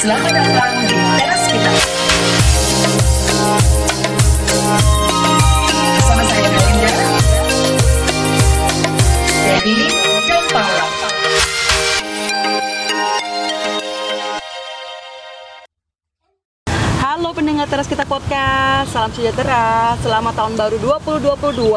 Selamat datang di teras kita. Bersama saya Melinda, Debbie, dan Paula. Halo pendengar teras kita podcast, salam sejahtera, selamat tahun baru 2022.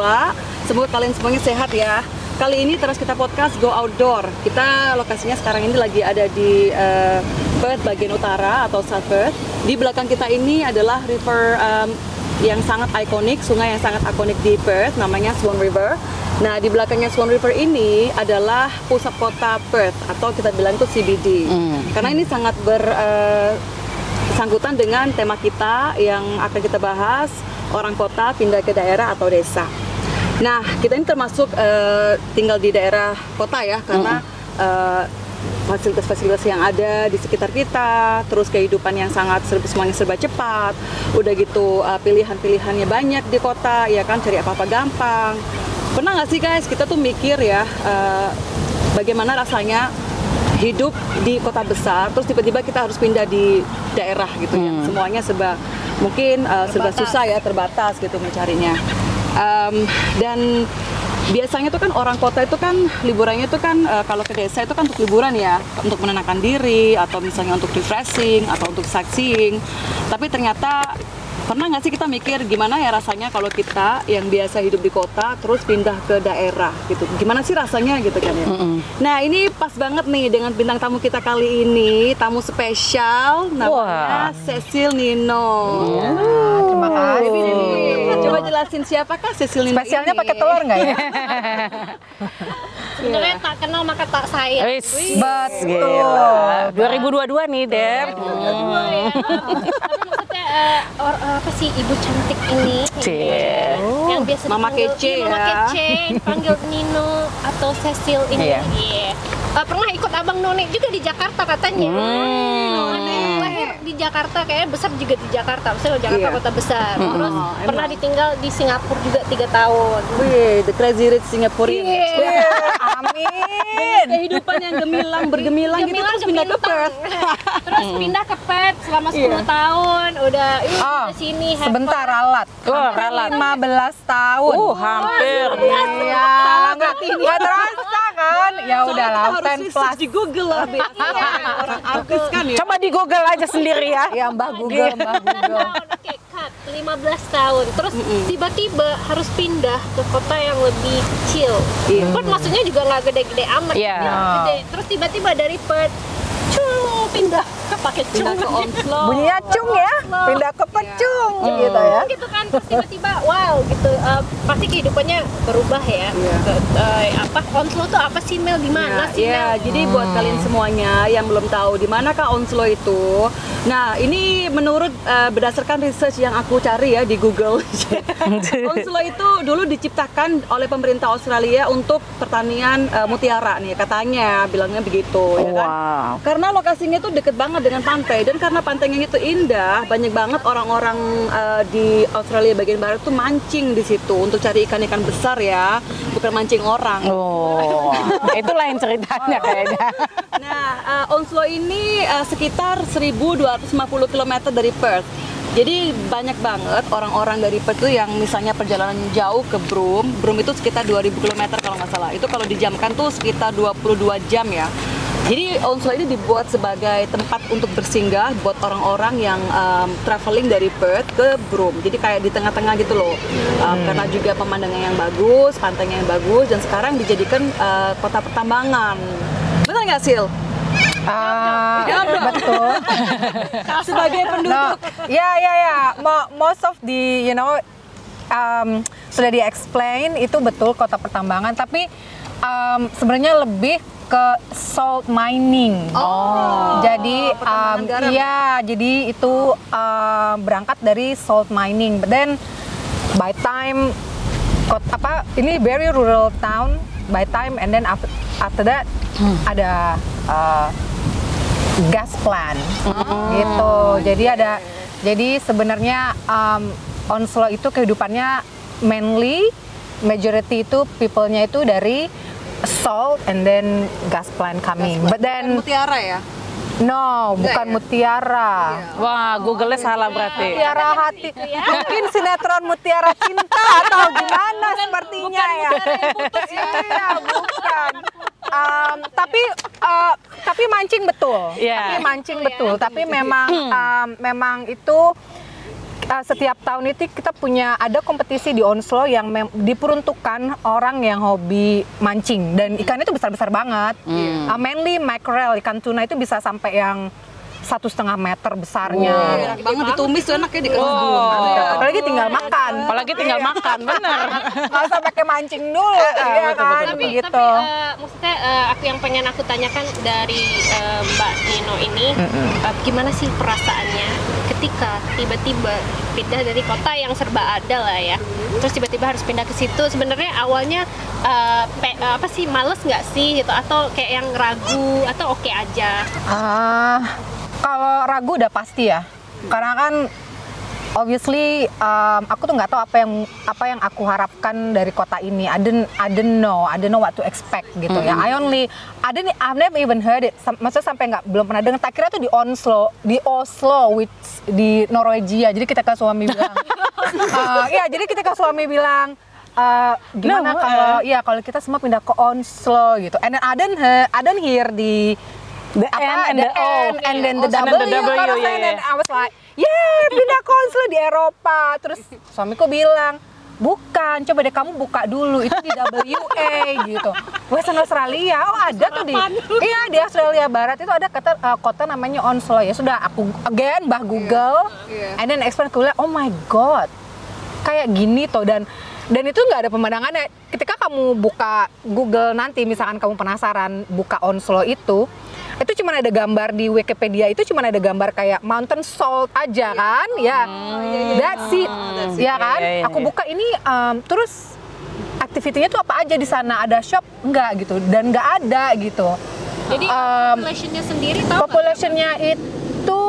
Semoga kalian semuanya sehat ya. Kali ini teras kita podcast go outdoor. Kita lokasinya sekarang ini lagi ada di eh, Perth bagian utara atau South Perth. Di belakang kita ini adalah river em, yang sangat ikonik, sungai yang sangat ikonik di Perth, namanya Swan River. Nah di belakangnya Swan River ini adalah pusat kota Perth atau kita bilang itu CBD. Karena ini sangat ber eh, sangkutan dengan tema kita yang akan kita bahas orang kota pindah ke daerah atau desa. Nah, kita ini termasuk eh, tinggal di daerah kota ya karena eh, fasilitas-fasilitas yang ada di sekitar kita, terus kehidupan yang sangat serba, semuanya serba cepat, udah gitu eh, pilihan-pilihannya banyak di kota, ya kan cari apa-apa gampang. Pernah nggak sih guys kita tuh mikir ya eh, bagaimana rasanya hidup di kota besar, terus tiba-tiba kita harus pindah di daerah gitu ya. Semuanya serba mungkin uh, serba susah ya, terbatas gitu mencarinya. Em, dan biasanya tuh kan orang kota itu kan liburannya itu kan uh, kalau ke desa itu kan untuk liburan ya, untuk menenangkan diri atau misalnya untuk refreshing atau untuk sightseeing. Tapi ternyata pernah nggak sih kita mikir gimana ya rasanya kalau kita yang biasa hidup di kota terus pindah ke daerah gitu gimana sih rasanya gitu kan ya nah ini pas banget nih dengan bintang tamu kita kali ini tamu spesial namanya Cecil Nino terima kasih. Debbie, coba jelasin siapakah Cecil Nino Spesialnya ini? pakai telur nggak ya? Sebenarnya tak kenal maka tak sayang. Wis, Betul. gila. 2022 nih, Dep. Dua ya. Eh, or- eh, apa sih ibu cantik ini? Cie. Yang biasa Mama dipanggil- kece iya, Mama ya. kece, dipanggil Nino atau Cecil ini. Iya. Iya. Eh, pernah ikut Abang None juga di Jakarta katanya. None lahir di Jakarta kayaknya besar juga di Jakarta. Maksudnya Jakarta Iya. kota besar. Terus Oh, pernah emang. ditinggal di Singapura juga tiga tahun. Wih, the crazy rich Singaporean. Iya. Amin. Kehidupan yang gemilang, bergemilang gitu Gemilang terus pindah ke. Perth. Terus pindah ke Perth selama 10 tahun. Udah ini Oh, di sini Sebentar ralat. Oh, ralat. 15 tahun. Uh, hampir. Iya, nggak nggak terasa kan? Ya udah lah, Soalnya kita 10 harus plus. di Google lah biasa orang artis kan ya. Coba di Google aja sendiri ya. Ya Mbah Google, Mbah Google. tahun. Oke, cut. 15 tahun. Terus tiba-tiba harus pindah ke kota yang lebih kecil. Iya. Perth maksudnya juga nggak gede-gede amat. Iya. Bilang Gede. Terus tiba-tiba dari Perth cung pindah pakai cung ke Onslow. Bunyinya cung ya, pindah ke pecung gitu ya. gitu kan terus tiba-tiba wow gitu Eh, pasti kehidupannya berubah ya Iya. Ke- eh, apa Onslow tuh apa sih Mel di mana sih Ya, Mel jadi buat kalian semuanya yang belum tahu di manakah Onslow itu. Nah, ini menurut eh, berdasarkan research yang aku cari ya di Google. Onslow itu dulu diciptakan oleh pemerintah Australia untuk pertanian eh, mutiara nih katanya, bilangnya begitu ya kan. Wow. Karena lokasinya itu deket banget dengan pantai dan karena pantainya itu indah, banyak banget orang-orang eh, di Australia bagian barat tuh mancing di situ untuk cari ikan-ikan besar ya, bukan mancing orang. Oh, itu lain ceritanya kayaknya. Nah, uh, Onslow ini uh, sekitar 1.250 km dari Perth. Jadi banyak banget orang-orang dari Perth itu yang misalnya perjalanan jauh ke Broome. Broome itu sekitar 2.000 km kalau nggak salah. Itu kalau dijamkan tuh sekitar 22 jam ya. Jadi Onslow ini dibuat sebagai tempat untuk bersinggah buat orang-orang yang um, traveling dari Perth ke Broome. Jadi kayak di tengah-tengah gitu loh. Um, Karena juga pemandangan yang bagus, pantainya yang bagus, dan sekarang dijadikan uh, kota pertambangan. Benar nggak Sil? Ah, betul. Sebagai penduduk No, ya ya ya. Mo- Most of the you know um, sudah di explain itu betul kota pertambangan, tapi um, sebenarnya lebih ke salt mining. Oh, jadi um, iya, jadi itu uh, berangkat dari salt mining. But then by time kot apa ini very rural town by time and then after, after that ada uh, gas plant gitu. Jadi ada jadi sebenarnya um, Onslow itu kehidupannya mainly majority itu people-nya itu dari salt and then gas plant coming. But then Mutiara ya. No, bukan Mutiara. Wah, Google-nya salah berarti. Mutiara hati. Mungkin sinetron Mutiara Cinta atau gimana sepertinya ya. Iya, bukan. Um, tapi uh, tapi mancing betul. Iya. Tapi mancing betul. Tapi memang um, memang itu uh, setiap tahun itu kita punya ada kompetisi di Onslow yang mem- diperuntukkan orang yang hobi mancing dan ikannya itu besar-besar banget. Uh, mainly mackerel ikan tuna itu bisa sampai yang satu setengah meter besarnya. Enak banget ditumis tuh enaknya Oh. dulu. Mantap. Apalagi tinggal makan. Apalagi tinggal makan, bener. Nggak usah pakai mancing dulu, iya kan? tapi gitu. tapi eh, maksudnya eh, aku yang pengen aku tanyakan dari eh, Mbak Nino ini eh, gimana sih perasaannya ketika tiba-tiba pindah dari kota yang serba ada lah ya. Terus tiba-tiba harus pindah ke situ. Sebenarnya awalnya eh, pe- eh, apa sih males nggak sih gitu? Atau kayak yang ragu atau oke aja? Ah, kalau ragu udah pasti ya. Karena kan obviously um, aku tuh nggak tahu apa yang apa yang aku harapkan dari kota ini. I didn't I didn't know, I didn't know what to expect gitu ya. I only I didn't I've never even heard it. Sam- Maksudnya sampai nggak belum pernah dengar. Tak kira tuh di Oslo, di Oslo which di Norwegia. Jadi kita ke suami bilang, uh, ya jadi kita ke suami bilang uh, gimana No, kalau ya kalau kita semua pindah ke Oslo gitu. And then I hear, I didn't hear di The apa, N and the the O. N and then the Oh, and W, then the W, kalau yeah, saya dan yeah. I was like yeah pindah konsul di Eropa. Terus suamiku bilang bukan coba deh kamu buka dulu itu di WA gitu. Western Australia oh ada tuh di iya di Australia Barat itu ada kata uh, kota namanya Onslow. Ya sudah aku again bah Google. Iya. and then explain ke oh my god kayak gini tuh dan dan itu nggak ada pemandangannya. Ketika kamu buka Google nanti misalkan kamu penasaran buka Onslow itu itu cuma ada gambar di Wikipedia itu cuma ada gambar kayak mountain salt aja kan? Ya. That's it. Ya kan? Iya, iya, aku iya. buka ini um, terus aktivitinya tuh apa aja di sana? Ada shop? Enggak gitu. Dan nggak ada gitu. Jadi Um, populationnya sendiri tahu populationnya itu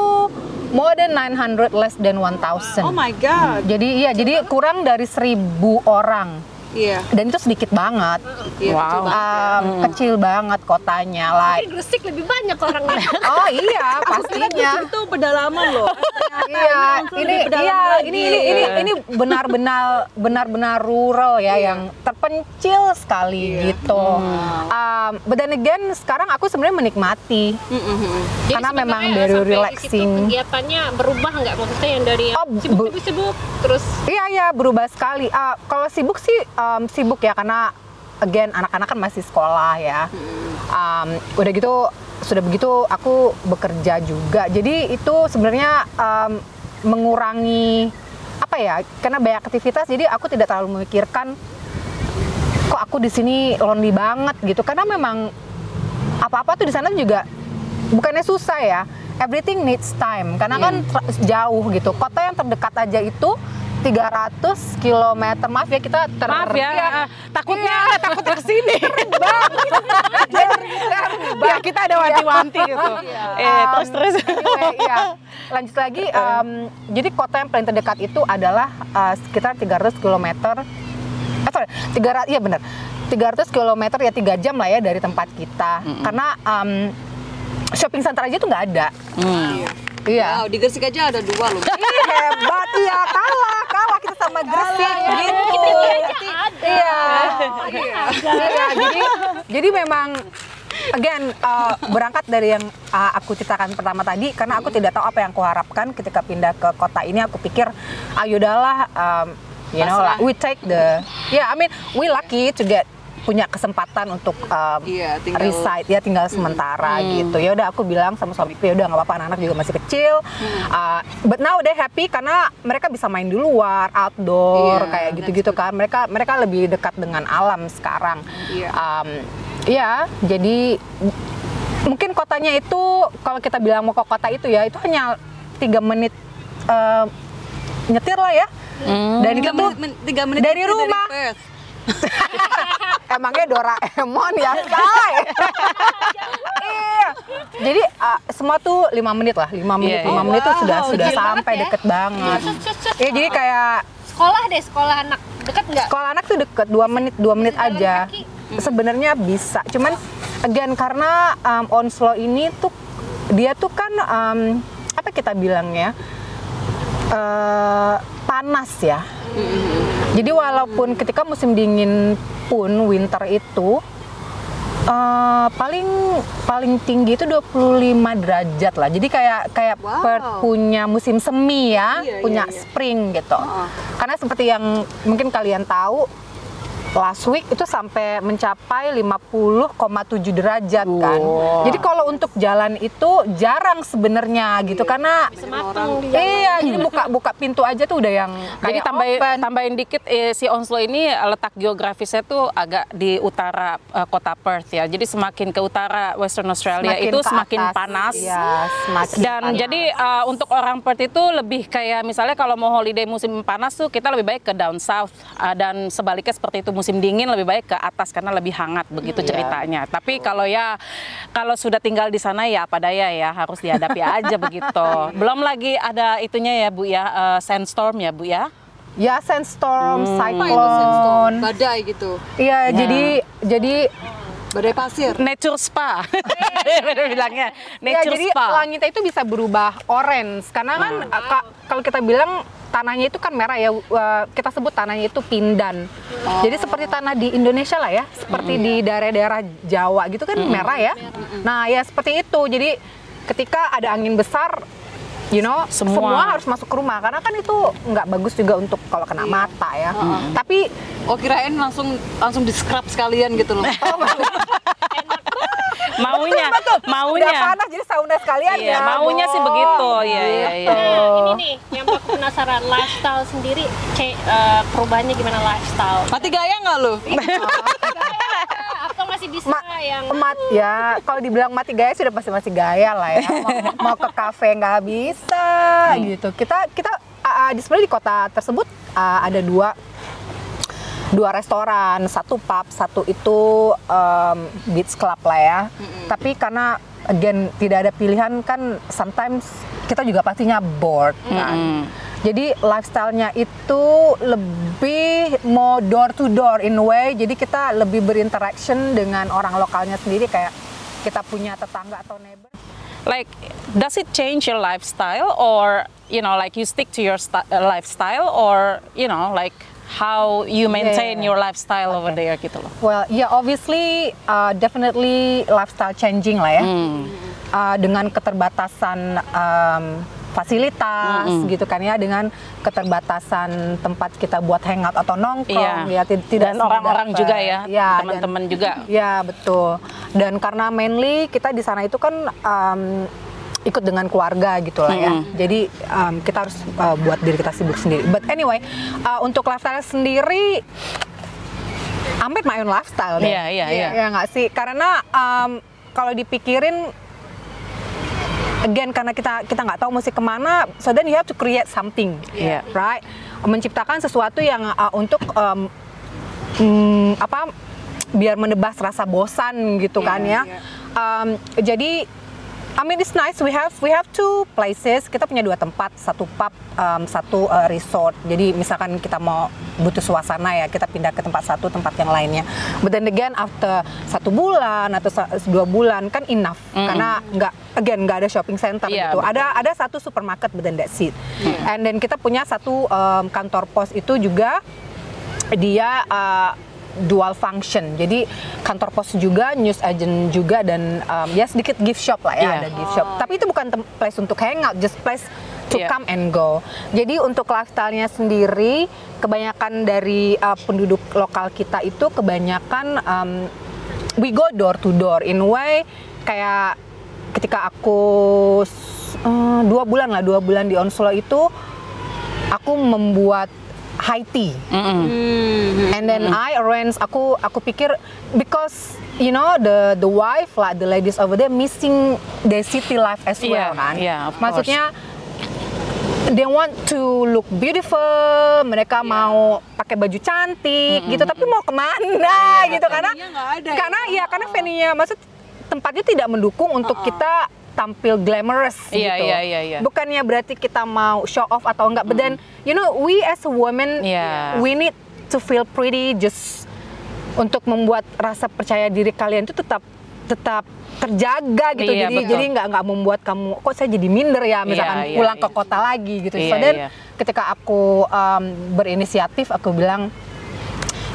more than 900 less than 1000 Oh my god. jadi iya, jadi kurang dari seribu orang. Iya. Dan itu sedikit banget. Iya, Wow. kecil banget. Um, Kecil banget kotanya, like. Tapi Gresik lebih banyak orangnya Oh iya, pastinya. Itu pedalaman loh. iya, Langsung ini iya, ini ini ini ini benar-benar benar-benar rural ya yang terpencil sekali Iya. gitu. Um, but then again, sekarang aku sebenarnya menikmati. Jadi Karena memang di situ relaxing. Kegiatannya berubah nggak maksudnya yang dari yang Oh, bu- sibuk-sibuk terus Iya iya berubah sekali. Ah, kalau sibuk sih um, sibuk ya karena again anak-anak kan masih sekolah ya. Um, udah gitu sudah begitu aku bekerja juga. Jadi itu sebenarnya um, mengurangi apa ya? Karena banyak aktivitas jadi aku tidak terlalu memikirkan kok aku di sini lonely banget gitu. Karena memang apa-apa tuh di sana juga bukannya susah ya. Everything needs time karena kan ter- jauh gitu. Kota yang terdekat aja itu 300 km. Maaf ya kita ter Maaf ya, Iya. ah, takutnya takutnya ke sini. Terbang. ya kita ada wanti-wanti gitu. Eh Um, terus terus. anyway, iya. Lanjut lagi, um, jadi kota yang paling terdekat itu adalah uh, sekitar 300 km. Eh, sorry, 300, iya benar. 300 km ya 3 jam lah ya dari tempat kita. Karena um, shopping center aja tuh nggak ada. Hmm. Iya. Wow, di Gresik aja ada dua loh. Ih, hebat. Iya kalah kalah kita sama Gresik. gitu. Iya. Iya. Jadi jadi memang again uh, berangkat dari yang uh, aku ceritakan pertama tadi karena aku tidak tahu apa yang aku harapkan ketika pindah ke kota ini aku pikir ayo udahlah um, you know lah we take the yeah I mean we lucky to get punya kesempatan untuk um, Iya, tinggal- reside ya tinggal sementara gitu. Ya udah aku bilang sama suamiku ya udah nggak apa-apa anak-anak juga masih kecil. Uh, but now they happy karena mereka bisa main di luar outdoor Iya, kayak gitu-gitu kan. Mereka mereka lebih dekat dengan alam sekarang. Iya. Um, ya jadi mungkin kotanya itu kalau kita bilang mau ke kota itu ya itu hanya tiga menit uh, nyetir lah ya. Dan itu Tiga tuh menit, men- tiga menit dari rumah. Perth. Emangnya Doraemon ya, say? iya. Jadi uh, semua tuh lima menit lah, lima menit, Iya, lima iya. menit tuh sudah Wow, sudah sampai ya. deket banget. Cut, cut, cut. Ya jadi kayak sekolah deh sekolah anak deket nggak sekolah anak tuh deket dua menit, dua menit Jalan aja. kaki. Sebenarnya bisa, cuman again karena um, Onslow ini tuh dia tuh kan em, apa kita bilangnya eh panas ya. Jadi walaupun ketika musim dingin pun winter itu eh, paling paling tinggi itu 25 derajat lah. Jadi kayak kayak Wow. Perth punya musim semi ya, Iya, punya iya, iya. spring gitu. Heeh. Karena seperti yang mungkin kalian tahu last week itu sampai mencapai 50,7 derajat kan. Wow. Jadi kalau untuk jalan itu jarang sebenarnya gitu karena Semateng di Iya, jadi buka buka pintu aja tuh udah yang Jadi tambahin, open. tambahin dikit eh, si Onslow ini eh, letak geografisnya tuh agak di utara eh, kota Perth ya. Jadi semakin ke utara Western Australia Semakin itu semakin atas. panas. Iya, semakin Dan panas. jadi eh, untuk orang Perth itu lebih kayak misalnya kalau mau holiday musim panas tuh kita lebih baik ke down south Eh, dan sebaliknya seperti itu musim dingin lebih baik ke atas karena lebih hangat begitu Iya. ceritanya. Tapi kalau ya kalau sudah tinggal di sana ya apa daya ya harus dihadapi aja begitu. Belum lagi ada itunya ya Bu ya eh, sandstorm ya Bu ya. ya sandstorm, sandstorm? cyclone. Badai gitu. Iya, jadi jadi Badai pasir. Nature spa. bilangnya ya, nature jadi spa. langitnya itu bisa berubah orange karena kan uh, ka- kalau kita bilang tanahnya itu kan merah ya uh, kita sebut tanahnya itu pindan. Jadi seperti tanah di Indonesia lah ya, seperti di daerah-daerah Jawa gitu kan merah ya. Nah, ya seperti itu. Jadi ketika ada angin besar You know, Semua. semua. harus masuk ke rumah karena kan itu nggak bagus juga untuk kalau kena mata ya. Tapi Oh kirain langsung langsung di scrub sekalian gitu loh. maunya, udah maunya. panas jadi sauna sekalian Iya, ya. maunya sih Bo. begitu. Iya, iya, iya. Nah, ini nih yang aku penasaran lifestyle sendiri, ce- eh, perubahannya gimana lifestyle? Mati gaya nggak lo? Atau masih bisa Ma- yang Mat ya, kalau dibilang mati gaya sudah pasti masih gaya lah ya. Mau, mau ke kafe nggak bisa gitu. Kita kita uh, di sebenarnya di kota tersebut uh, ada dua dua restoran, satu pub, satu itu um, beach club lah ya. Tapi karena again tidak ada pilihan kan sometimes kita juga pastinya bored kan. Mm-mm. Jadi lifestyle-nya itu lebih mau door to door in a way. Jadi kita lebih berinteraction dengan orang lokalnya sendiri kayak kita punya tetangga atau neighbor. Like does it change your lifestyle or you know like you stick to your uh, lifestyle or you know like how you maintain yeah. your lifestyle over Okay. there gitu loh Well, yeah, obviously, uh, definitely lifestyle changing lah ya. Uh, dengan keterbatasan um, fasilitas gitu kan ya, dengan keterbatasan tempat kita buat hangout atau nongkrong Iya. ya, ti- tidak dan orang-orang juga ya, Ya, teman-teman juga Ya betul. Dan karena mainly kita di sana itu kan um, ikut dengan keluarga gitu lah ya. Jadi um, kita harus uh, buat diri kita sibuk sendiri. But anyway, uh, untuk lifestyle sendiri, hampir my own lifestyle deh. Iya, iya, iya. Ya nggak sih? Karena um, kalau dipikirin again karena kita kita nggak tahu mesti ke mana, so then you have to create something, Iya. right? Menciptakan sesuatu yang uh, untuk um, mm, apa biar menebas rasa bosan gitu kan ya. Um, jadi I mean it's nice we have we have two places. Kita punya dua tempat, satu pub, um, satu uh, resort. Jadi misalkan kita mau butuh suasana ya, kita pindah ke tempat satu, tempat yang lainnya. But then again after satu bulan atau dua bulan kan enough karena nggak again nggak ada shopping center Iya, gitu. betul. Ada ada satu supermarket but then that's it. And then kita punya satu um, kantor pos itu juga dia uh, dual function. Jadi kantor pos juga, news agent juga dan um, ya sedikit gift shop lah ya, Iya. ada gift shop. Tapi itu bukan place untuk hangout, just place to Iya. come and go. Jadi untuk lifestyle-nya sendiri, kebanyakan dari uh, penduduk lokal kita itu kebanyakan um, we go door to door in way kayak ketika aku eh, dua bulan lah dua bulan di Onslow itu aku membuat high tea and then I arrange aku aku pikir because you know the the wife like the ladies over there missing the city life as well Iya, kan? iya, of course. maksudnya they want to look beautiful mereka mau pakai baju cantik gitu. Tapi mau ke mana gitu. Karena venue-nya nggak ada ya. karena ya. karena venue-nya maksud tempatnya tidak mendukung untuk kita tampil glamorous Iya, gitu. iya, iya, iya. Bukannya berarti kita mau show off atau enggak, but then you know we as a woman Iya. we need to feel pretty just untuk membuat rasa percaya diri kalian itu tetap tetap terjaga gitu Iya, jadi betul. jadi nggak nggak membuat kamu kok saya jadi minder ya misalkan Iya, iya, pulang ke iya. kota lagi gitu so Iya, then iya. ketika aku um, berinisiatif aku bilang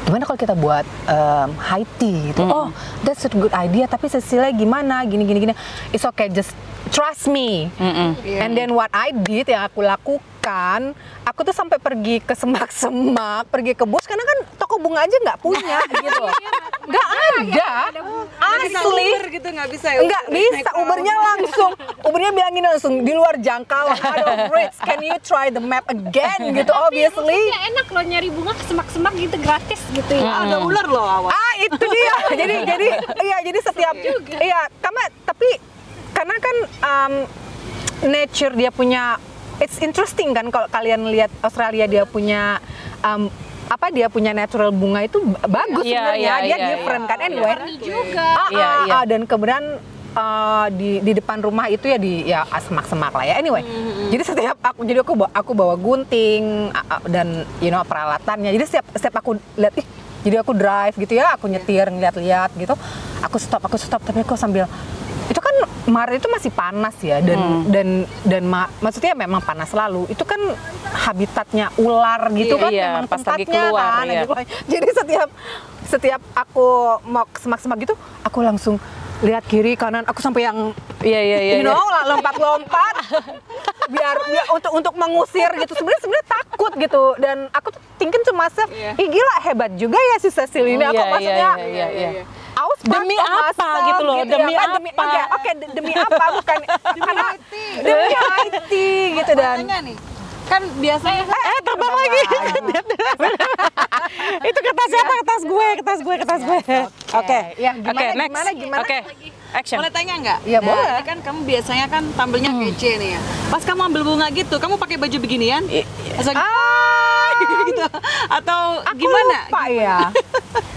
gimana kalau kita buat um, high tea gitu? Oh that's a good idea tapi Cecilia gimana? Gini gini gini. It's okay just trust me. And then what I did yang aku lakukan aku tuh sampai pergi ke semak-semak pergi ke bus karena kan toko bunga aja nggak punya gitu nggak ada asli gitu nggak bisa ya? Enggak bisa, Ubernya langsung. Ubernya bilangin langsung di luar jangkauan, out. Can you try the map again gitu obviously. Ya enak loh nyari bunga ke semak-semak gitu gratis gitu ya. Ada ular loh awas. Ah, itu dia. jadi jadi iya, jadi setiap iya, karena tapi karena kan um, nature dia punya it's interesting kan kalau kalian lihat Australia dia punya um, apa dia punya natural bunga itu bagus Iya, sebenarnya iya, dia iya, different kan anyway Warni juga. Ah, Iya, ah, iya. ah, dan kemudian uh, di di depan rumah itu ya di ya semak-semak lah ya. Anyway, jadi setiap aku jadi aku bawa, aku bawa gunting ah, dan you know peralatannya. Jadi setiap setiap aku lihat ih jadi aku drive gitu ya, aku nyetir ngeliat-liat gitu. Aku stop, aku stop tapi aku sambil Maret itu masih panas ya dan Hmm. dan dan ma- maksudnya memang panas selalu. Itu kan habitatnya ular gitu Iya, kan iya, memang pas lagi tempatnya keluar, kan. iya. Jadi jadi setiap setiap aku mau semak-semak gitu aku langsung lihat kiri kanan aku sampai yang Iya iya iya. you know lah, lompat-lompat biar biar untuk untuk mengusir gitu sebenarnya sebenarnya takut gitu dan aku tuh thinking to myself Iya. ih gila hebat juga ya si Cecil ini Iya, aku iya, maksudnya iya, iya, iya. I proud Demi apa gitu loh, ya, demi kan, demi apa? oke oke, de- demi apa bukan karena demi IT gitu dan nih, kan biasanya Eh terbang lagi. itu kertas siapa? Kertas gue, kertas gue, kertas gue. Oke. Ya, gimana, Oke, next. gimana, gimana? Oke. Action. boleh tanya nggak? Iya, Nah, boleh. Ini kan kamu biasanya kan tampilnya kece nih ya. Pas kamu ambil bunga gitu, kamu pakai baju beginian? Atau ah gitu? Atau aku gimana? lupa ya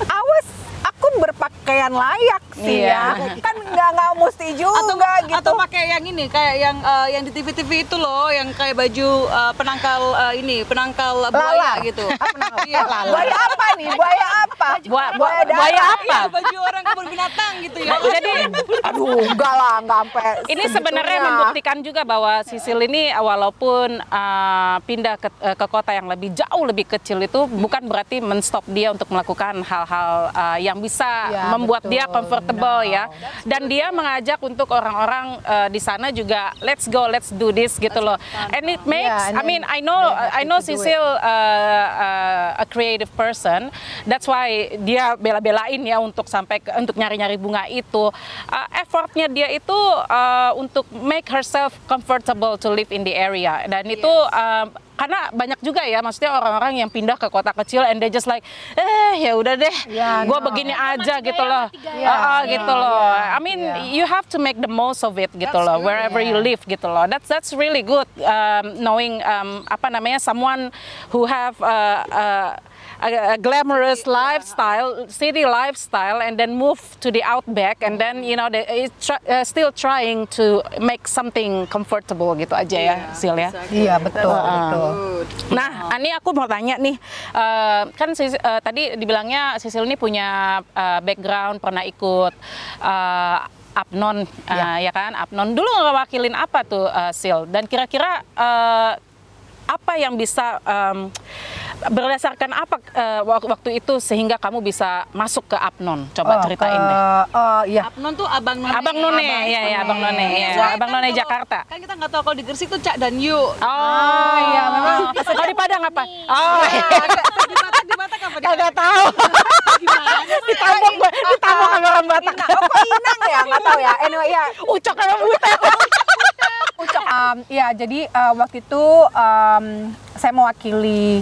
awas aku berpakaian layak sih Iya. ya kan nggak nggak mesti juga atau gitu atau pakai yang ini kayak yang eh, yang di TV-TV itu loh yang kayak baju eh, penangkal eh, ini penangkal buaya Lalar. gitu. Apa namanya? Iya, buaya apa nih buaya apa Buaya, buaya buaya apa? Iya, baju orang kebun binatang gitu ya. Jadi aduh enggak lah nggak sampai ini sebenarnya membuktikan juga bahwa Sisil ini walaupun uh, pindah ke, uh, ke kota yang lebih jauh lebih kecil itu bukan berarti menstop dia untuk melakukan hal-hal uh, yang bisa Ya, membuat betul. dia comfortable No. ya. Dan dia mengajak untuk orang-orang uh, di sana juga let's go, let's do this gitu loh. And it makes Yeah, and I mean I know I know. Sisil uh, uh, a creative person. That's why dia bela-belain ya untuk sampai ke, untuk nyari-nyari bunga itu. Uh, effortnya dia itu uh, untuk make herself comfortable to live in the area. Dan itu um, karena banyak juga ya, maksudnya orang-orang yang pindah ke kota kecil and they just like, eh ya udah deh, Ya, gue no. begini aja gitu ya, loh, tiga ya. Ah, ah, Iya, gitu loh. iya, I mean, iya. you have to make the most of it gitu That's loh, good, wherever you yeah. live gitu loh. That's that's really good um, knowing um, apa namanya someone who have uh, uh, a, a glamorous lifestyle, city lifestyle, and then move to the outback, and then you know they uh, still trying to make something comfortable gitu aja ya, Sil ya. iya betul betul Good. Nah, ini aku mau tanya nih, eh, kan Sis- eh, tadi dibilangnya Sisil ini punya eh, background pernah ikut eh, Apnon, eh, ya. kan? Apnon dulu ngewakilin apa tuh eh, Sil? Dan kira-kira eh, apa yang bisa em, berdasarkan apa wak- waktu itu sehingga kamu bisa masuk ke Apnon? Coba Oh, ceritain ke- deh. oh iya Abnon tuh abang none. Abang None, ya ya Abang None, ya Soalnya Abang kan None kalau- Jakarta. Kan kita nggak tahu kalau di Gresik tuh Cak dan Yu. Oh, iya, memang. Kalau di Padang apa? Oh, di Batak di Batak apa? Kagak tahu. Ditabok gue, ditabok sama orang Batak. Oh kok Inang ya nggak tahu ya anyway ya Ucok sama butet. Ucok. Um, ya, jadi uh, waktu itu um, saya mewakili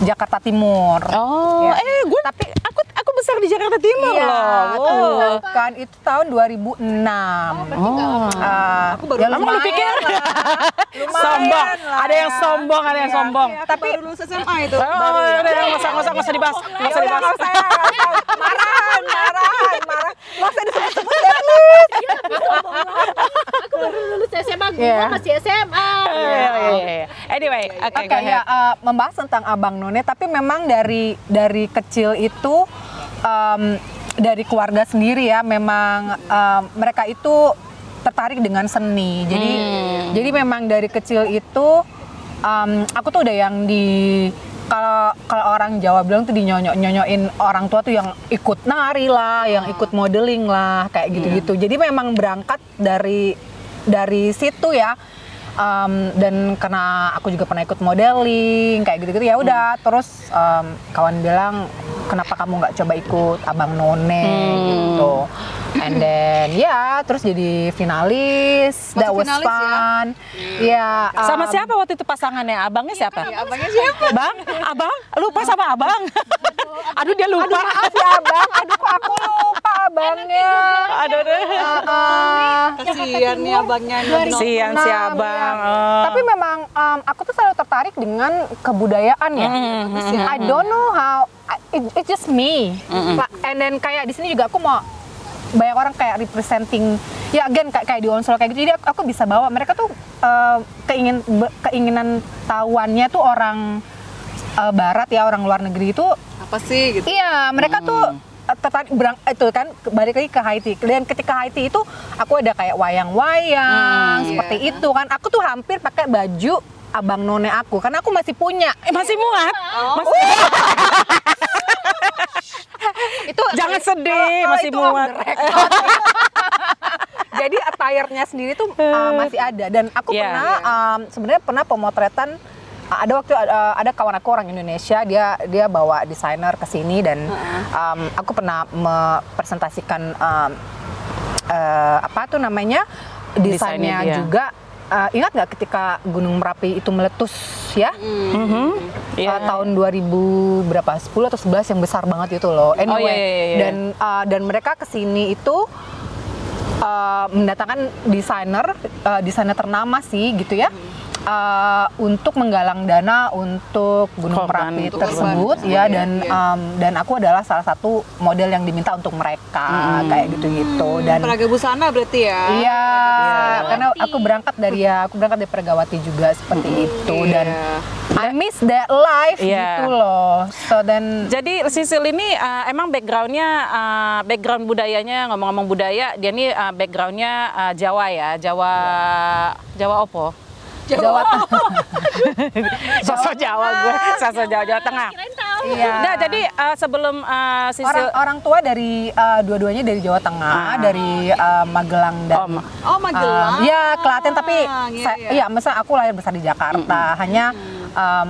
Jakarta Timur. Oh, Ya. eh gue tapi aku aku besar di Jakarta Timur Iya, loh. tuh kan itu tahun 2006. Oh. Uh, Aku baru ya lu pikir? lah. Sombong. lah Ada yang ya. sombong, ada yang Iya. sombong. Iya, Tapi baru lulus SMA itu. Oh, baru ya. udah, nggak usah, nggak usah, nggak usah dibahas, Ya udah dibahas. marahan, marahan, marah. Nggak usah disebut-sebut please. Aku baru lulus SMA, gue Iya. masih SMA. Iya, iya, iya, iya. Anyway, oke, Oke go ya eh, membahas tentang Abang None, tapi memang dari dari kecil itu em, dari keluarga sendiri ya memang um, mereka itu tertarik dengan seni. Jadi jadi memang dari kecil itu um, aku tuh udah yang di kalau kalau orang Jawa bilang tuh dinyonyok nyonyoin orang tua tuh yang ikut nari lah, yang ikut modeling lah, kayak gitu-gitu. Jadi memang berangkat dari dari situ ya. Um, dan karena aku juga pernah ikut modeling kayak gitu-gitu ya udah. Terus um, kawan bilang kenapa kamu nggak coba ikut abang none? Gitu. And then ya terus jadi finalis. That Masuk was finalis ya? fun. Ya Sama um, siapa waktu itu pasangannya? Abangnya siapa? Abangnya siapa? Bang, abang, lupa sama abang. Aduh dia lupa. aduh maaf ya abang aduh kok aku lupa abangnya Aduh, aduh. Ah, Kasihan nih abangnya. Sian si abang. Tapi memang um, aku tuh selalu tertarik dengan kebudayaan ya. I don't know how it, it's just me. Like, And then kayak di sini juga aku mau banyak orang kayak representing ya again kayak kayak di Onsol kayak gitu jadi aku, aku bisa bawa mereka tuh uh, keingin be- keinginan tahuannya tuh orang uh, barat ya orang luar negeri itu Apa sih gitu? Iya, mereka tuh eh, tertarik berang itu kan balik lagi ke Haiti. Dan ketika Haiti itu aku ada kayak wayang-wayang seperti iya. itu kan. Aku tuh hampir pakai baju abang none aku karena aku masih punya. Eh, masih muat? Oh. Masih- Itu Jangan kalau- sedih, kalau masih itu muat. Jadi attire-nya sendiri tuh uh, masih ada dan aku Iya. pernah um, sebenarnya pernah pemotretan ada waktu uh, ada kawan aku orang Indonesia dia dia bawa desainer ke sini dan um, aku pernah mempresentasikan um, uh, apa tuh namanya Desainnya desainnya juga Uh, ingat nggak ketika Gunung Merapi itu meletus ya Mhm. Iya. Uh, tahun 2000 berapa 10 atau 11 yang besar banget itu loh. Anyway, iya, iya, iya. dan uh, dan mereka ke sini itu uh, mendatangkan desainer uh, desainer ternama sih gitu ya. Uh, untuk menggalang dana untuk Gunung Korban Merapi tersebut Korban. ya Iya, dan iya. um, dan aku adalah salah satu model yang diminta untuk mereka kayak gitu-gitu dan Peraga busana berarti ya? Iya, karena aku berangkat dari ya, aku berangkat dari Pergawati juga seperti itu dan I miss that life Iya. gitu loh. So then Jadi Sisil ini uh, emang backgroundnya uh, background budayanya ngomong-ngomong budaya dia ini uh, backgroundnya uh, Jawa ya Jawa Jawa opo Jawa sosok Jawa gue sosok Jawa Jawa Tengah. Iya. Nah jadi uh, sebelum uh, Sisil orang orang tua dari uh, dua-duanya dari Jawa Tengah, dari uh, Magelang dan Oh, Ma- Oh, Magelang. Um, ya Klaten tapi Iya, saya, iya. iya masa aku lahir besar di Jakarta hanya um,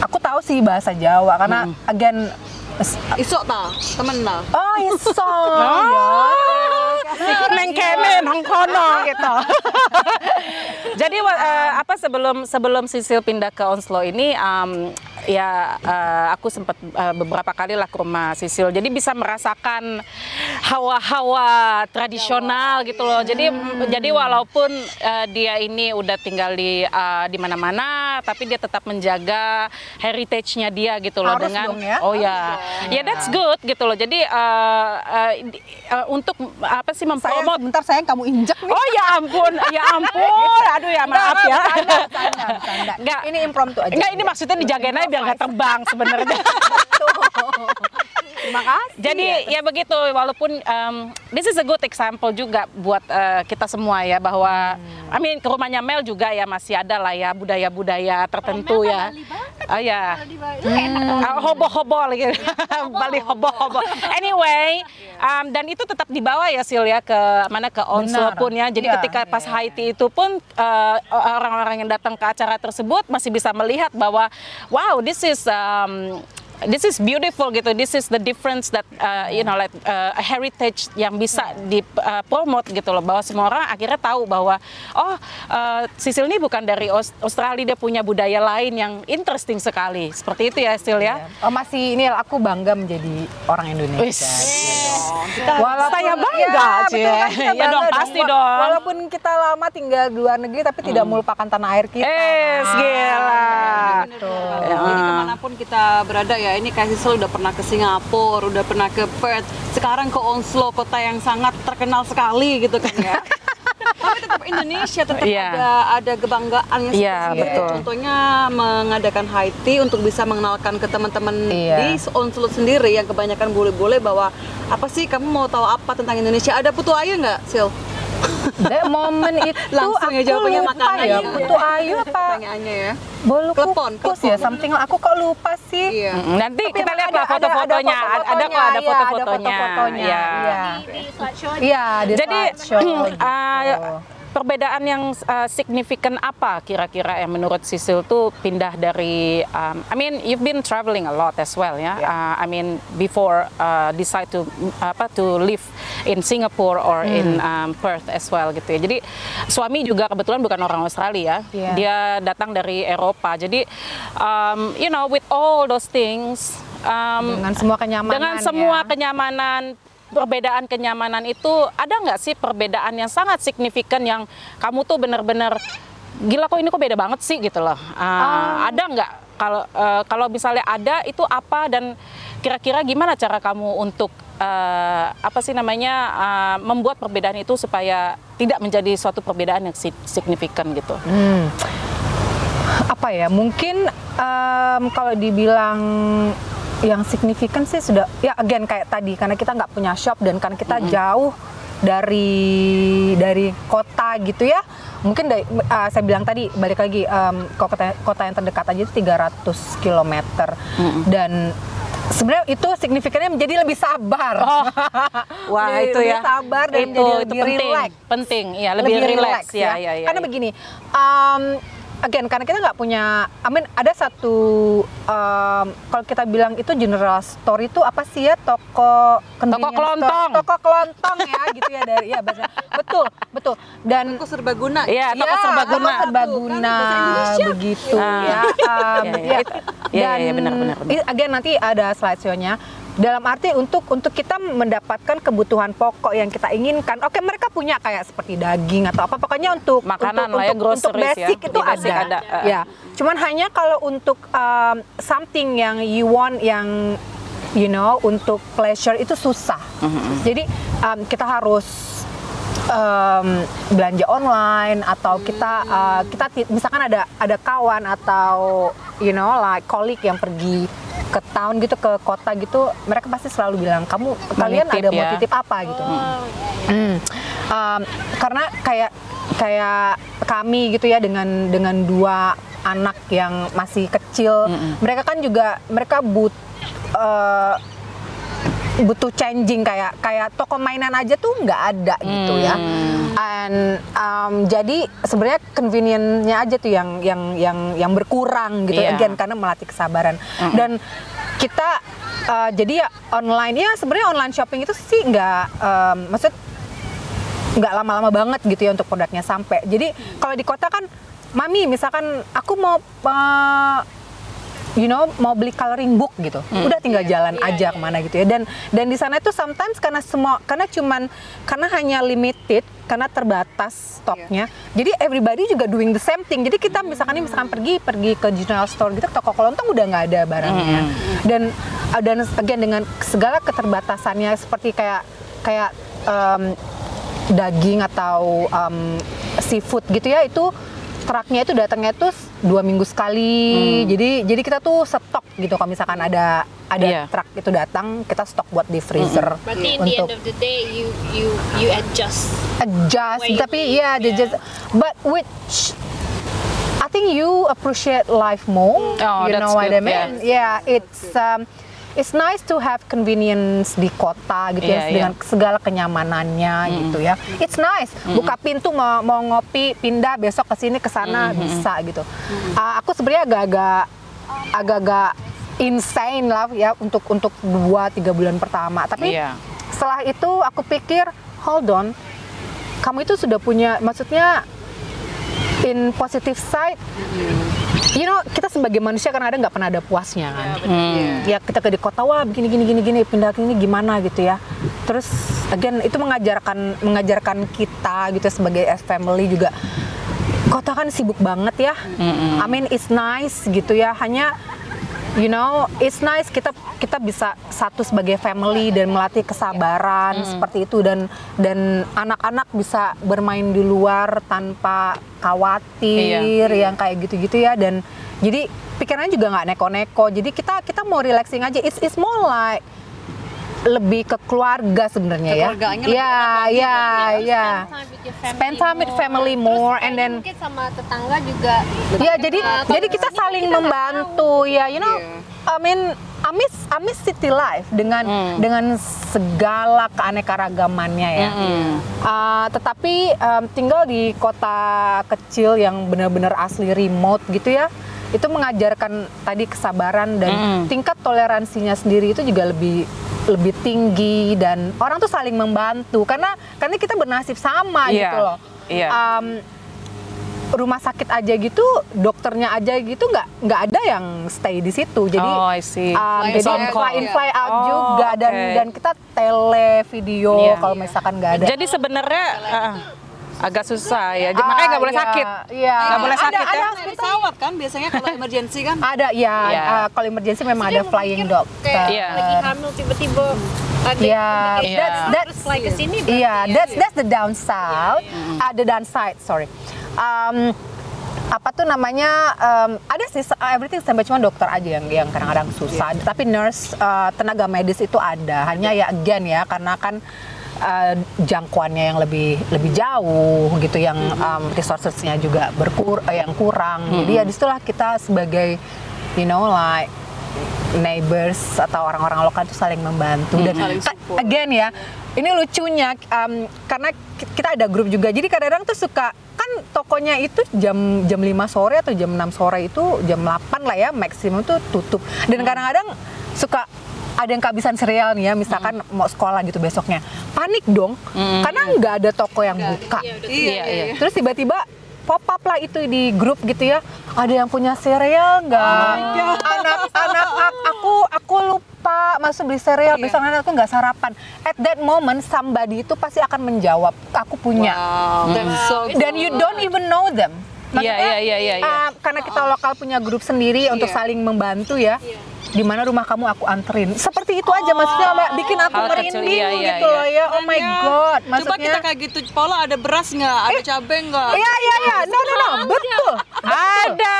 aku tahu sih bahasa Jawa karena again s- Isok ta, temen ta. oh iso Oh. Neng kene nang kono gitu. Jadi eh, apa sebelum sebelum Sisil pindah ke Onslow ini em, ya eh, aku sempat eh, beberapa kali lah ke rumah Sisil. Jadi bisa merasakan hawa-hawa tradisional gitu loh. Jadi jadi walaupun eh, dia ini udah tinggal di eh, di mana-mana tapi dia tetap menjaga heritage-nya dia gitu loh Harus dengan dong ya. Oh ya. Ya that's good gitu loh. Jadi eh, di- eh, untuk apa sih sayang mempromot sebentar sayang kamu injek nih Oh ya ampun, ya ampun, aduh ya maaf ya. Bercanda, bercanda, bercanda. Nggak. Ini impromptu aja. Enggak, ini maksudnya dijagain aja biar nggak terbang sebenarnya. Terima kasih. Jadi ya begitu, walaupun um, this is a good example juga buat uh, kita semua ya bahwa, I mean ke rumahnya Mel juga ya masih ada lah ya budaya-budaya tertentu ya. Oh ya. Hobo-hobo lagi, Bali hobo-hobo. Anyway, um, dan itu tetap dibawa ya Sil ya ke mana ke Onslow pun ya. Jadi Iya, ketika pas iya. Haiti itu pun uh, orang-orang yang datang ke acara tersebut masih bisa melihat bahwa wow this is um, this is beautiful gitu. This is the difference that uh, you know like uh, a heritage yang bisa di uh, promote gitu loh bahwa semua orang akhirnya tahu bahwa oh uh, Sisil ini bukan dari Aus- Australia dia punya budaya lain yang interesting sekali. Seperti itu ya Sil ya. Oh masih ini aku bangga menjadi orang Indonesia. Wis. Walaupun Saya bangga, ya, betul kan, kita Ya dong, bangga pasti Wa- dong. Walaupun kita lama tinggal di luar negeri tapi tidak melupakan tanah air kita. Eh, Nah, gila. gitu. Jadi ke mana pun kita berada ya, ini Kak Sisel udah pernah ke Singapura, udah pernah ke Perth, sekarang ke Onslow, kota yang sangat terkenal sekali gitu kan ya. Tapi tetap Indonesia tetap Iya. ada ada kebanggaannya Iya, itu. betul. Contohnya mengadakan tea untuk bisa mengenalkan ke teman-teman Iya. di Onslaught sendiri yang kebanyakan bule-bule bahwa apa sih kamu mau tahu apa tentang Indonesia? Ada putu ayu nggak, Sil? That moment itu Langsung ya aku jawabannya lupa makanan ya. ya. Putu ayu apa? Pertanyaannya ya. Bolu Klepon, kukus klepon. ya, something aku kok lupa sih. Iya. Nanti Tapi kita lihat lah foto-fotonya. ada Ada, ada kok ada foto-fotonya, iya, ada foto-fotonya. foto-fotonya, Iya. iya. di, slideshow Iya, di Jadi slideshow uh, gitu. Perbedaan yang uh, signifikan apa kira-kira yang menurut Sisil tuh pindah dari um, I mean you've been traveling a lot as well ya. Uh, I mean before uh, decide to apa to live in Singapore or in um, Perth as well gitu ya. Jadi suami juga kebetulan bukan orang Australia. Iya. Dia datang dari Eropa. Jadi um, you know with all those things um, dengan semua kenyamanan dengan semua ya. kenyamanan perbedaan kenyamanan itu ada nggak sih perbedaan yang sangat signifikan yang kamu tuh bener-bener gila kok ini kok beda banget sih? gitu loh. Ah, ada nggak? Kalau eh, kalau misalnya ada itu apa? Dan kira-kira gimana cara kamu untuk eh, apa sih namanya ah, membuat perbedaan itu supaya tidak menjadi suatu perbedaan yang si- signifikan gitu? Hmm. apa ya? Mungkin em, kalau dibilang yang signifikan sih sudah ya again kayak tadi karena kita nggak punya shop dan karena kita jauh dari dari kota gitu ya mungkin dari eh, saya bilang tadi balik lagi em, kota kota yang terdekat aja itu 300 km dan sebenarnya itu signifikannya menjadi lebih sabar Oh. Wah Lebih- itu lebih ya. sabar dan itu, jadi itu lebih penting. relax Penting, ya lebih, relax ya. ya, ya, Karena ya. begini, um, again karena kita nggak punya, I mean ada satu um, kalau kita bilang itu general store itu apa sih ya toko store. kelontong. toko kelontong ya gitu ya dari ya bahasa betul betul dan Toko serbaguna. Iya, toko Ya, serbaguna. toko serbaguna Kan, begitu Ah. ya. um, Ya, ya, ya. itu- ya, ya, ya, benar, benar, benar. again nanti ada slideshow-nya. Dalam arti untuk untuk kita mendapatkan kebutuhan pokok yang kita inginkan. Oke, mereka punya kayak seperti daging atau apa. Pokoknya untuk Makanan untuk, lah ya, untuk, untuk ya. basic itu Di basic ada. ada, uh. Ya. Cuman hanya kalau untuk um, something yang you want yang you know untuk pleasure itu susah. Mm-hmm. Jadi um, kita harus um, belanja online atau kita uh, kita misalkan ada ada kawan atau you know like colleague yang pergi ke town gitu ke kota gitu mereka pasti selalu bilang kamu kalian ada mau ya." titip apa gitu Hmm. Um, karena kayak kayak kami gitu ya dengan dengan dua anak yang masih kecil mereka kan juga mereka but uh, butuh changing kayak kayak toko mainan aja tuh nggak ada gitu ya. And um, jadi sebenarnya convenience-nya aja tuh yang yang yang yang berkurang gitu Iya. again karena melatih kesabaran. Dan kita uh, jadi ya online ya sebenarnya online shopping itu sih nggak um, maksud nggak lama-lama banget gitu ya untuk produknya sampai. Jadi kalau di kota kan, mami misalkan aku mau uh, you know mau beli coloring book gitu, udah tinggal jalan aja ke mana gitu ya. Dan dan di sana itu sometimes karena semua karena cuman karena hanya limited karena terbatas stoknya. Jadi everybody juga doing the same thing. Jadi kita misalkan nih misalkan pergi pergi ke general store gitu, toko kelontong udah nggak ada barangnya. Dan dan again dengan segala keterbatasannya seperti kayak kayak um, daging atau um, seafood gitu ya itu truknya itu datangnya tuh dua minggu sekali jadi jadi kita tuh stok gitu kalau misalkan ada ada Iya. truk itu datang kita stok buat di freezer Berarti in the end untuk of the day you you you adjust. adjust way tapi ya they yeah. just but which I think you appreciate life more Oh, you that's know what I good, mean yeah it's um, it's nice to have convenience di kota gitu Iya, ya iya. dengan segala kenyamanannya gitu ya. It's nice. Buka pintu mau mau ngopi pindah besok ke sini ke sana bisa gitu. Ah, aku sebenarnya agak-agak agak-agak insane lah ya untuk untuk dua tiga bulan pertama. Tapi Iya. setelah itu aku pikir hold on. Kamu itu sudah punya maksudnya in positive side you know kita sebagai manusia kan ada nggak pernah ada puasnya kan. Ya kita ke di kota wah begini gini gini gini pindah ke ini gimana? gitu ya. Terus again itu mengajarkan mengajarkan kita gitu ya, sebagai as family juga. Kota kan sibuk banget ya. I mean it's nice gitu ya. Hanya you know it's nice kita kita bisa satu sebagai family dan melatih kesabaran seperti itu. Dan dan anak-anak bisa bermain di luar tanpa khawatir yang kayak gitu-gitu ya. Dan jadi pikirannya juga nggak neko-neko. Jadi kita kita mau relaxing aja. It's it's more like lebih ke keluarga sebenarnya ya Kekeluargaannya lebih ya ya ya Spend time with family more. and then mungkin sama tetangga juga Ya jadi jadi kita saling kita membantu ya, you know. I mean, Amis Amis city life dengan dengan segala keanekaragamannya ya. Uh, tetapi um, tinggal di kota kecil yang benar-benar asli remote gitu ya. Itu mengajarkan tadi kesabaran dan tingkat toleransinya sendiri itu juga lebih lebih tinggi dan orang tuh saling membantu karena karena kita bernasib sama Iya, gitu loh. iya. Um, rumah sakit aja gitu, dokternya aja gitu nggak nggak ada yang stay di situ. Jadi Oh, I see. um, Fly jadi in, fly in fly out Oh, juga dan oke. dan kita tele video Iya. kalau misalkan nggak ada. Jadi sebenarnya ah, agak susah ya. Jadi makanya nggak boleh Ah, iya, sakit. Iya. Nggak boleh Ada- sakit ada ya. Ada pesawat kan biasanya kalau emergency kan. Ada ya, Iya. uh, kalau emergency memang ada flying doctor. kayak Iya. lagi hamil tiba-tiba ada Iya, complication, that's- harus that's- fly ke sini berarti Iya, ya. that's that's the downside. Ah, the downside, sorry. Um, apa tuh namanya um, ada sih uh, everything sampai cuma dokter aja yang yang kadang-kadang susah. Tapi nurse uh, tenaga medis itu ada. Hanya ya again ya karena kan uh, jangkauannya yang lebih lebih jauh gitu yang um, resourcesnya juga berkur uh, yang kurang. Jadi ya di situlah kita sebagai you know like neighbors atau orang-orang lokal itu saling membantu. Dan Saling support. again ya ini lucunya um, karena ki- kita ada grup juga. Jadi kadang-kadang tuh suka kan tokonya itu jam jam 5 sore atau jam 6 sore itu jam 8 lah ya maksimum tuh tutup. Dan kadang-kadang suka ada yang kehabisan cereal nih ya misalkan mau sekolah gitu besoknya panik dong karena nggak ada toko yang buka Iya, iya. Terus tiba-tiba pop up lah itu di grup gitu ya. Ada yang punya sereal nggak? Anak-anak ak- aku aku lupa masuk beli sereal besok nanti aku nggak sarapan. At that moment somebody itu pasti akan menjawab aku punya. Wow, that's so Dan you don't even know them. Iya, iya, iya, iya, iya. ah, karena kita lokal punya grup sendiri untuk saling membantu ya. Di mana rumah kamu aku anterin. Seperti itu aja maksudnya Mbak bikin aku Hal kecil, merinding iya, iya, gitu iya. loh ya. Oh my Makanya, god. Coba Maksudnya kita kayak gitu, Paula ada beras nggak? Ada cabai nggak? Iya iya iya. No no no. Betul. Ada,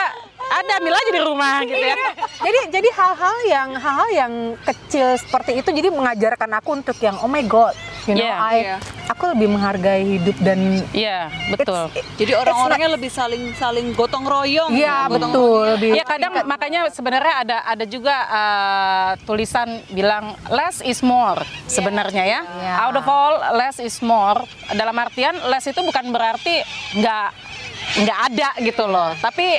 ada ambil aja di rumah gitu ya. jadi jadi hal-hal yang hal-hal yang kecil seperti itu jadi mengajarkan aku untuk yang oh my god you know Iya. I Iya. Aku lebih menghargai hidup dan Iya, betul. it's- Jadi orang-orangnya lebih saling saling gotong royong. Iya betul royong. lebih Ya kadang makanya sebenarnya ada ada juga uh, tulisan bilang less is more sebenarnya ya. Iya. Out of all less is more. Dalam artian less itu bukan berarti nggak nggak ada gitu loh. Tapi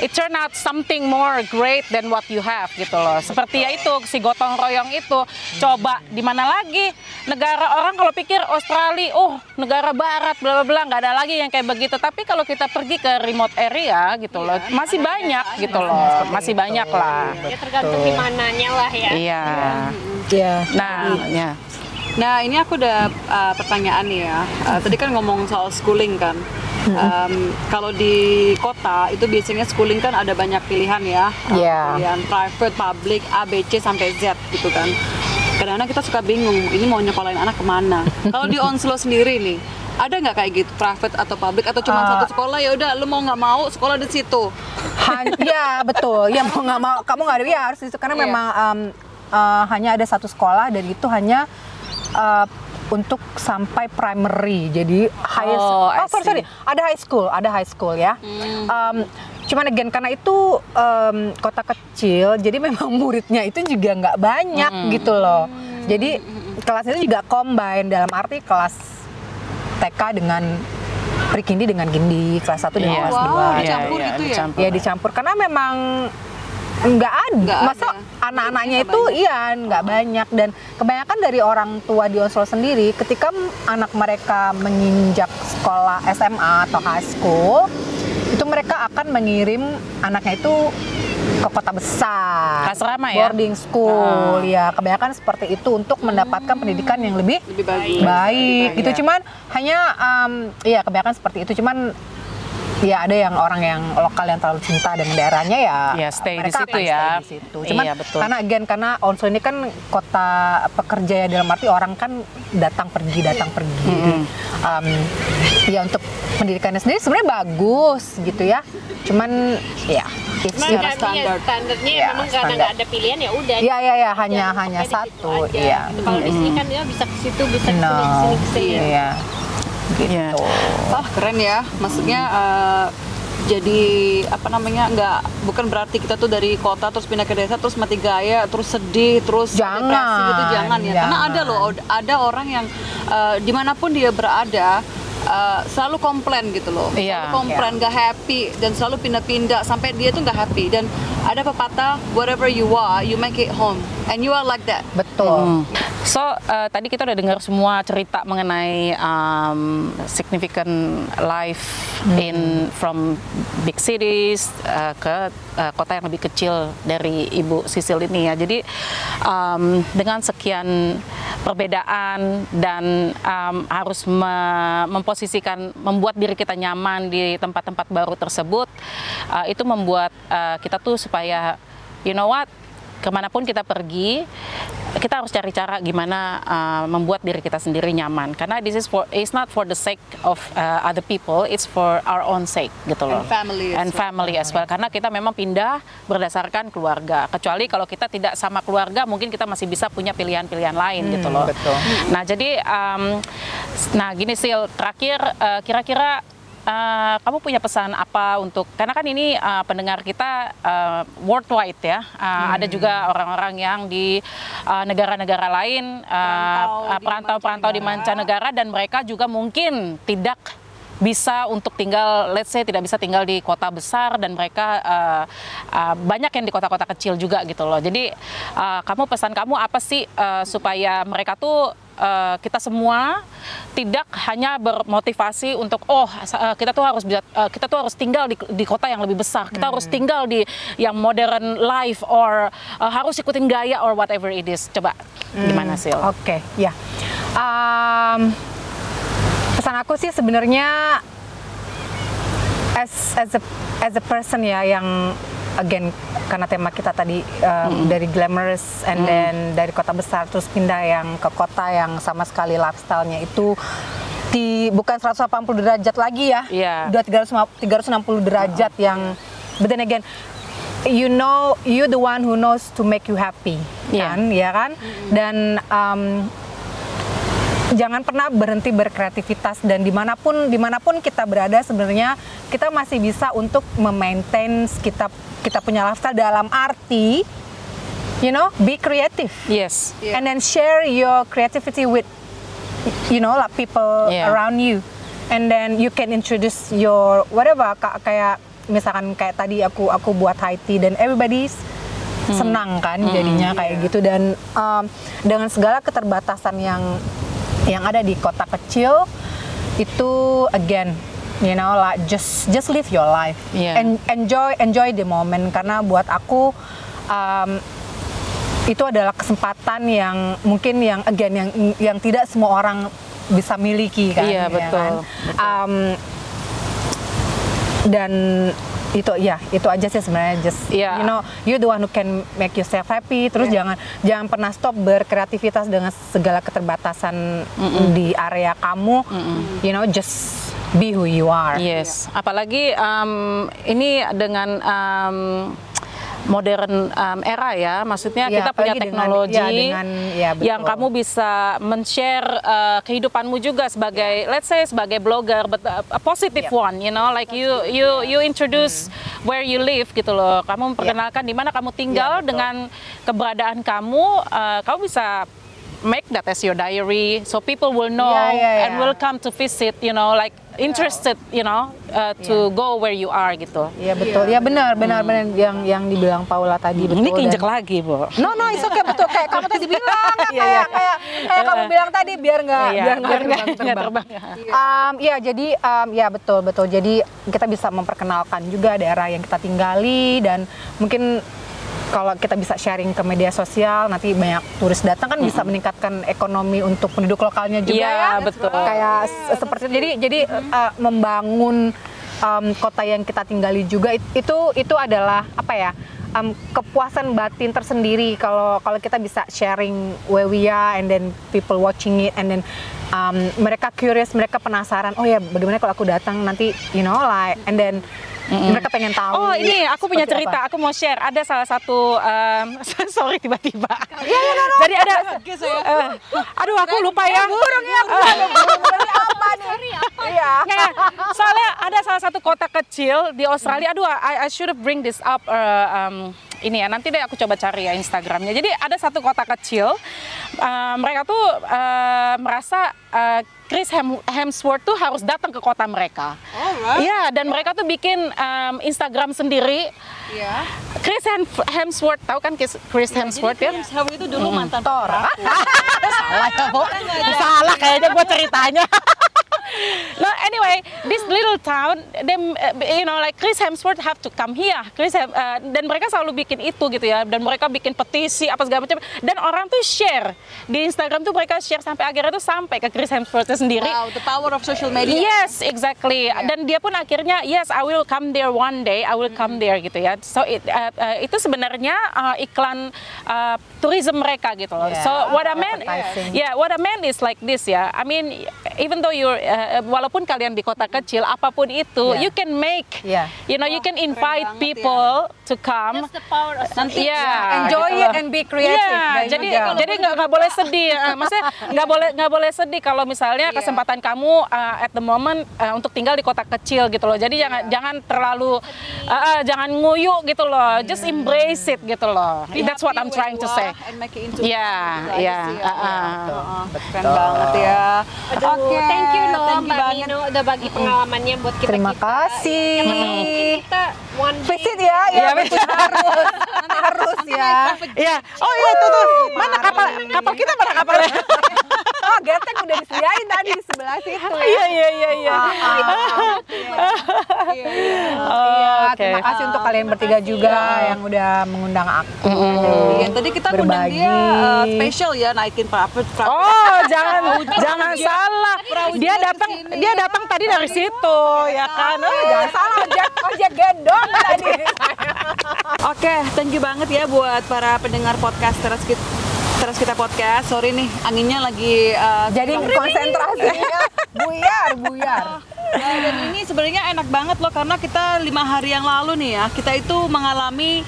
it turn out something more great than what you have gitu loh. Seperti ya itu si gotong royong itu. Coba di mana lagi negara orang kalau pikir Australia, oh negara barat bla bla bla nggak ada lagi yang kayak begitu. Tapi kalau kita pergi ke remote area gitu loh, masih banyak gitu loh. Masih banyak lah. ya tergantung di mananya lah ya Iya. ya Nah, ya. Nah ini aku ada uh, pertanyaan nih ya. Uh, tadi kan ngomong soal schooling kan. Um, kalau di kota itu biasanya schooling kan ada banyak pilihan ya. Uh, Iya. Pilihan private, public, A, B, C sampai Z gitu kan. Kadang-kadang kita suka bingung, ini mau nyekolahin anak ke mana. kalau di Onslow sendiri nih, ada nggak kayak gitu private atau public atau cuma Uh, satu sekolah ya udah lu mau nggak mau sekolah di situ. Han- ya betul ya mau nggak mau kamu nggak ada ya harus itu karena Iya. memang um, uh, hanya ada satu sekolah dan itu hanya uh, untuk sampai primary jadi high Oh, oh sorry, sorry. ada high school ada high school ya. Um, cuman again karena itu um, kota kecil jadi memang muridnya itu juga nggak banyak gitu loh. Jadi kelas itu juga combine dalam arti kelas TK dengan pre-kindi dengan gindi kelas 1 dengan Iya. kelas Wow, 2 Iya, dicampur gitu ya? dicampur. ya dicampur. Karena memang nggak ada Nggak masa anak-anaknya Nggak itu banyak. iya nggak banyak. Dan kebanyakan dari orang tua di Oslo sendiri ketika m- anak mereka menginjak sekolah SMA atau high school itu mereka akan mengirim anaknya itu ke kota besar. Ke asrama ya? boarding school ya kebanyakan seperti itu untuk mendapatkan pendidikan yang lebih Lebih bagus. baik gitu. cuman hanya um, iya kebanyakan seperti itu. Cuman ya ada yang orang yang lokal yang terlalu cinta dengan daerahnya ya, Ya, stay di mereka situ akan ya. stay di situ. Cuman Iya, betul. karena again karena Onsu ini kan kota pekerja ya dalam arti orang kan datang pergi datang pergi. Jadi, um, ya untuk pendidikannya sendiri sebenarnya bagus gitu ya. Cuman ya it's Cuma your karena standar. ya, standarnya Ya, memang karena nggak ada pilihan ya udah. Ya ya ya hanya hanya di satu. Iya. Gitu. Kalau di sini kan dia bisa ke situ, bisa ke sini, ke sini, ke sini. Iya. Iya. Wah keren ya, maksudnya eh, jadi apa namanya nggak bukan berarti kita tuh dari kota terus pindah ke desa terus mati gaya terus sedih terus Jangan, depresi gitu jangan ya. Karena jangan. ada loh ada orang yang eh, di mana pun dia berada eh, selalu komplain gitu loh. Iya. selalu komplain nggak happy dan selalu pindah-pindah sampai dia tuh nggak happy. Dan ada pepatah whatever you are you make it home and you are like that Betul. Hmm. So uh, tadi kita udah dengar semua cerita mengenai um, significant life in from big cities uh, ke uh, kota yang lebih kecil dari Ibu Sisil ini ya. Jadi um, dengan sekian perbedaan dan um, harus me- memposisikan membuat diri kita nyaman di tempat-tempat baru tersebut uh, itu membuat uh, kita tuh supaya you know what ke mana pun kita pergi kita harus cari cara gimana uh, membuat diri kita sendiri nyaman. Karena this is for it's not for the sake of uh, other people it's for our own sake gitu loh. And family as and well. family as well. Karena kita memang pindah berdasarkan keluarga. Kecuali kalau kita tidak sama keluarga mungkin kita masih bisa punya pilihan-pilihan lain gitu loh. betul. nah jadi um, nah gini Sil. Terakhir uh, kira-kira uh, kamu punya pesan apa untuk karena kan ini uh, pendengar kita uh, worldwide ya. Uh, ada juga orang-orang yang di uh, negara-negara lain uh, uh, perantau-perantau di mancanegara dan mereka juga mungkin tidak bisa untuk tinggal, let's say tidak bisa tinggal di kota besar dan mereka uh, uh, banyak yang di kota-kota kecil juga gitu loh. Jadi uh, kamu pesan kamu apa sih uh, supaya mereka tuh uh, kita semua tidak hanya bermotivasi untuk oh uh, kita tuh harus bisa uh, kita tuh harus tinggal di, di kota yang lebih besar, kita harus tinggal di yang modern life or uh, harus ikutin gaya or whatever it is. Coba gimana sih? Oke, ya. Um, pesan aku sih sebenarnya as as a as a person ya yang again karena tema kita tadi um, dari glamorous and then dari kota besar terus pindah yang ke kota yang sama sekali lifestyle-nya itu di bukan 180 derajat lagi ya. Iya. Udah 300 360 derajat yang but then again you know you the one who knows to make you happy Iya. kan ya kan dan um, jangan pernah berhenti berkreativitas dan di mana pun di mana pun kita berada sebenarnya kita masih bisa untuk memaintain kita kita punya lifestyle dalam arti you know be creative Yes. Iya. and then share your creativity with you know like people Yeah. around you and then you can introduce your whatever ka- kayak misalkan kayak tadi aku aku buat tea dan everybody's senang kan jadinya kayak gitu dan um, dengan segala keterbatasan yang yang ada di kota kecil itu again you know like just just live your life Yeah. and enjoy enjoy the moment karena buat aku um, itu adalah kesempatan yang mungkin yang again yang yang tidak semua orang bisa miliki kan Iya, ya betul, kan? betul. Um, dan itu ya itu aja sih sebenarnya just Iya. you know you the one who can make yourself happy. Terus jangan jangan pernah stop berkreativitas dengan segala keterbatasan di area kamu. You know just be who you are. Yes, apalagi um, ini dengan um, modern um, era ya, maksudnya Ya, kita punya apalagi dengan- teknologi ya, dengan- ya, betul. yang kamu bisa men-share uh, kehidupanmu juga sebagai, let's say sebagai blogger, but a, a positive Ya. one, you know, like you you you introduce where you live gitu loh, kamu memperkenalkan di mana kamu tinggal Ya, betul. dengan keberadaan kamu, uh, kamu bisa make that as your diary so people will know Ya, ya, ya. and will come to visit you know like interested you know uh, to go where you are gitu Iya betul, ya benar, benar, benar yang yang dibilang Paula tadi betul. ini dan- keinjek lagi bu No no, it's okay betul kayak kamu tadi bilang kan, Iya, kayak iya. kayak kayak kamu bilang tadi biar nggak Iya, biar nggak biar nggak- terbang terbang. terbang. Um, ya jadi um, ya betul betul. Jadi kita bisa memperkenalkan juga daerah yang kita tinggali dan mungkin kalau kita bisa sharing ke media sosial nanti banyak turis datang kan bisa meningkatkan ekonomi untuk penduduk lokalnya juga Iya, ya. betul. Kayak se- seperti jadi jadi uh, membangun um, kota yang kita tinggali juga it- itu itu adalah apa ya um, kepuasan batin tersendiri kalau kalau kita bisa sharing where we are and then people watching it and then um, mereka curious mereka penasaran oh ya bagaimana kalau aku datang nanti you know like and then mereka pengen tahu Oh ini aku punya seperti cerita, apa. aku mau share. Ada salah satu, um, sorry tiba-tiba. Iya, Jadi ada, eh, aduh aku lupa ya. Burung ya, apa nih iya soalnya ada salah satu kota kecil di Australia. Aduh, I, I should have bring this up. uh, um, ini ya, nanti deh aku coba cari ya Instagramnya. Jadi ada satu kota kecil, uh, mereka tuh uh, merasa uh, Chris Hem- Hemsworth tuh harus datang ke kota mereka. Iya, dan mereka tuh bikin um, Instagram sendiri. Iya. Chris Hem- Hemsworth, tahu kan Chris Chris Hemsworth ya? Chris Hemsworth itu dulu mantan Thor. salah ya, Bo. salah kayaknya gue ceritanya. no, anyway, this little town, them, uh, you know, like Chris Hemsworth have to come here. Chris Hem- uh, dan mereka selalu bikin itu gitu ya. Dan mereka bikin petisi apa segala macam. Dan orang tuh share di Instagram tuh mereka share sampai akhirnya tuh sampai ke Chris Hemsworth sendiri. Wow, the power of social media. Yes, exactly. Dan dia pun akhirnya yes, I will come there one day. I will come there gitu ya. So it, uh, uh, itu sebenarnya uh, iklan uh, tourism mereka gitu loh. Yeah. So what I meant, yeah, what I meant is like this ya. I mean, even though you're, uh, walaupun kalian di kota kecil, apa pun itu, Yeah. you can make, Yeah. you know, you can invite ya. people to come. That's the power of Nanti Iya, enjoy gitu it and be creative Dari jadi juga. jadi nggak nggak boleh sedih. Eh, maksudnya nggak boleh nggak boleh sedih kalau misalnya Iya. kesempatan kamu uh, at the moment uh, untuk tinggal di kota kecil gitu loh. Jadi jangan jangan terlalu uh, uh, jangan nguyu gitu loh. Just embrace it gitu loh. Be That's what I'm trying to say. Gitu iya, sih ya. uh, uh. Heeh, Keren banget ya. Oke, thank you loh thank you Mbak banget. Nino udah bagi pengalamannya buat kita Terima kita. kasih. Mungkin kita one day visit ya ya Iya, betul. harus nanti harus ya Iya. Oh iya tuh tuh. Mana kapal kapal kita mana kapalnya? oh getek udah disediain tadi di sebelah situ ya Iya iya iya iya. Iya, iya. Iya, oke. terima kasih untuk kalian bertiga juga yang udah mengundang aku. Iya, tadi kita undang dia uh, spesial ya naikin private. Oh, jangan jangan salah. Dia datang dia datang tadi dari situ, ya kan? Oh, Jangan salah ojek ojek gendong tadi. Oke, thank you banget ya buat para pendengar podcast teras kita teras kita podcast. Sorry nih, anginnya lagi uh, Jadi konsentrasinya buyar buyar. Nah, dan ini sebenarnya enak banget loh karena kita lima hari yang lalu nih ya kita itu mengalami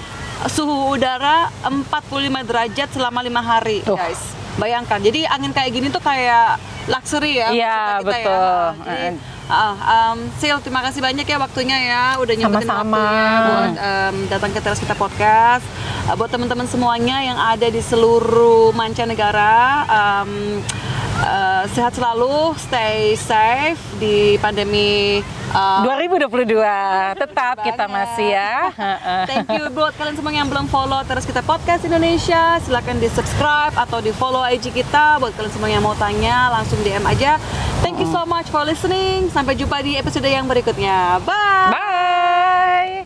suhu udara 45 derajat selama lima hari Tuh. guys. Bayangkan, jadi angin kayak gini tuh kayak luxury ya. Iya, kita betul. Ya. Jadi, ah, um, Sil, terima kasih banyak ya waktunya ya, udah nyempetin waktunya buat um, datang ke teras kita podcast. Uh, buat teman-teman semuanya yang ada di seluruh mancanegara, um, uh, sehat selalu, stay safe di pandemi. uh, 2022 tetap kita masih ya. Thank you buat kalian semua yang belum follow terus kita podcast Indonesia silahkan di subscribe atau di follow IG kita buat kalian semua yang mau tanya langsung DM aja thank you so much for listening. Sampai jumpa di episode yang berikutnya. Bye.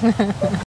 Bye.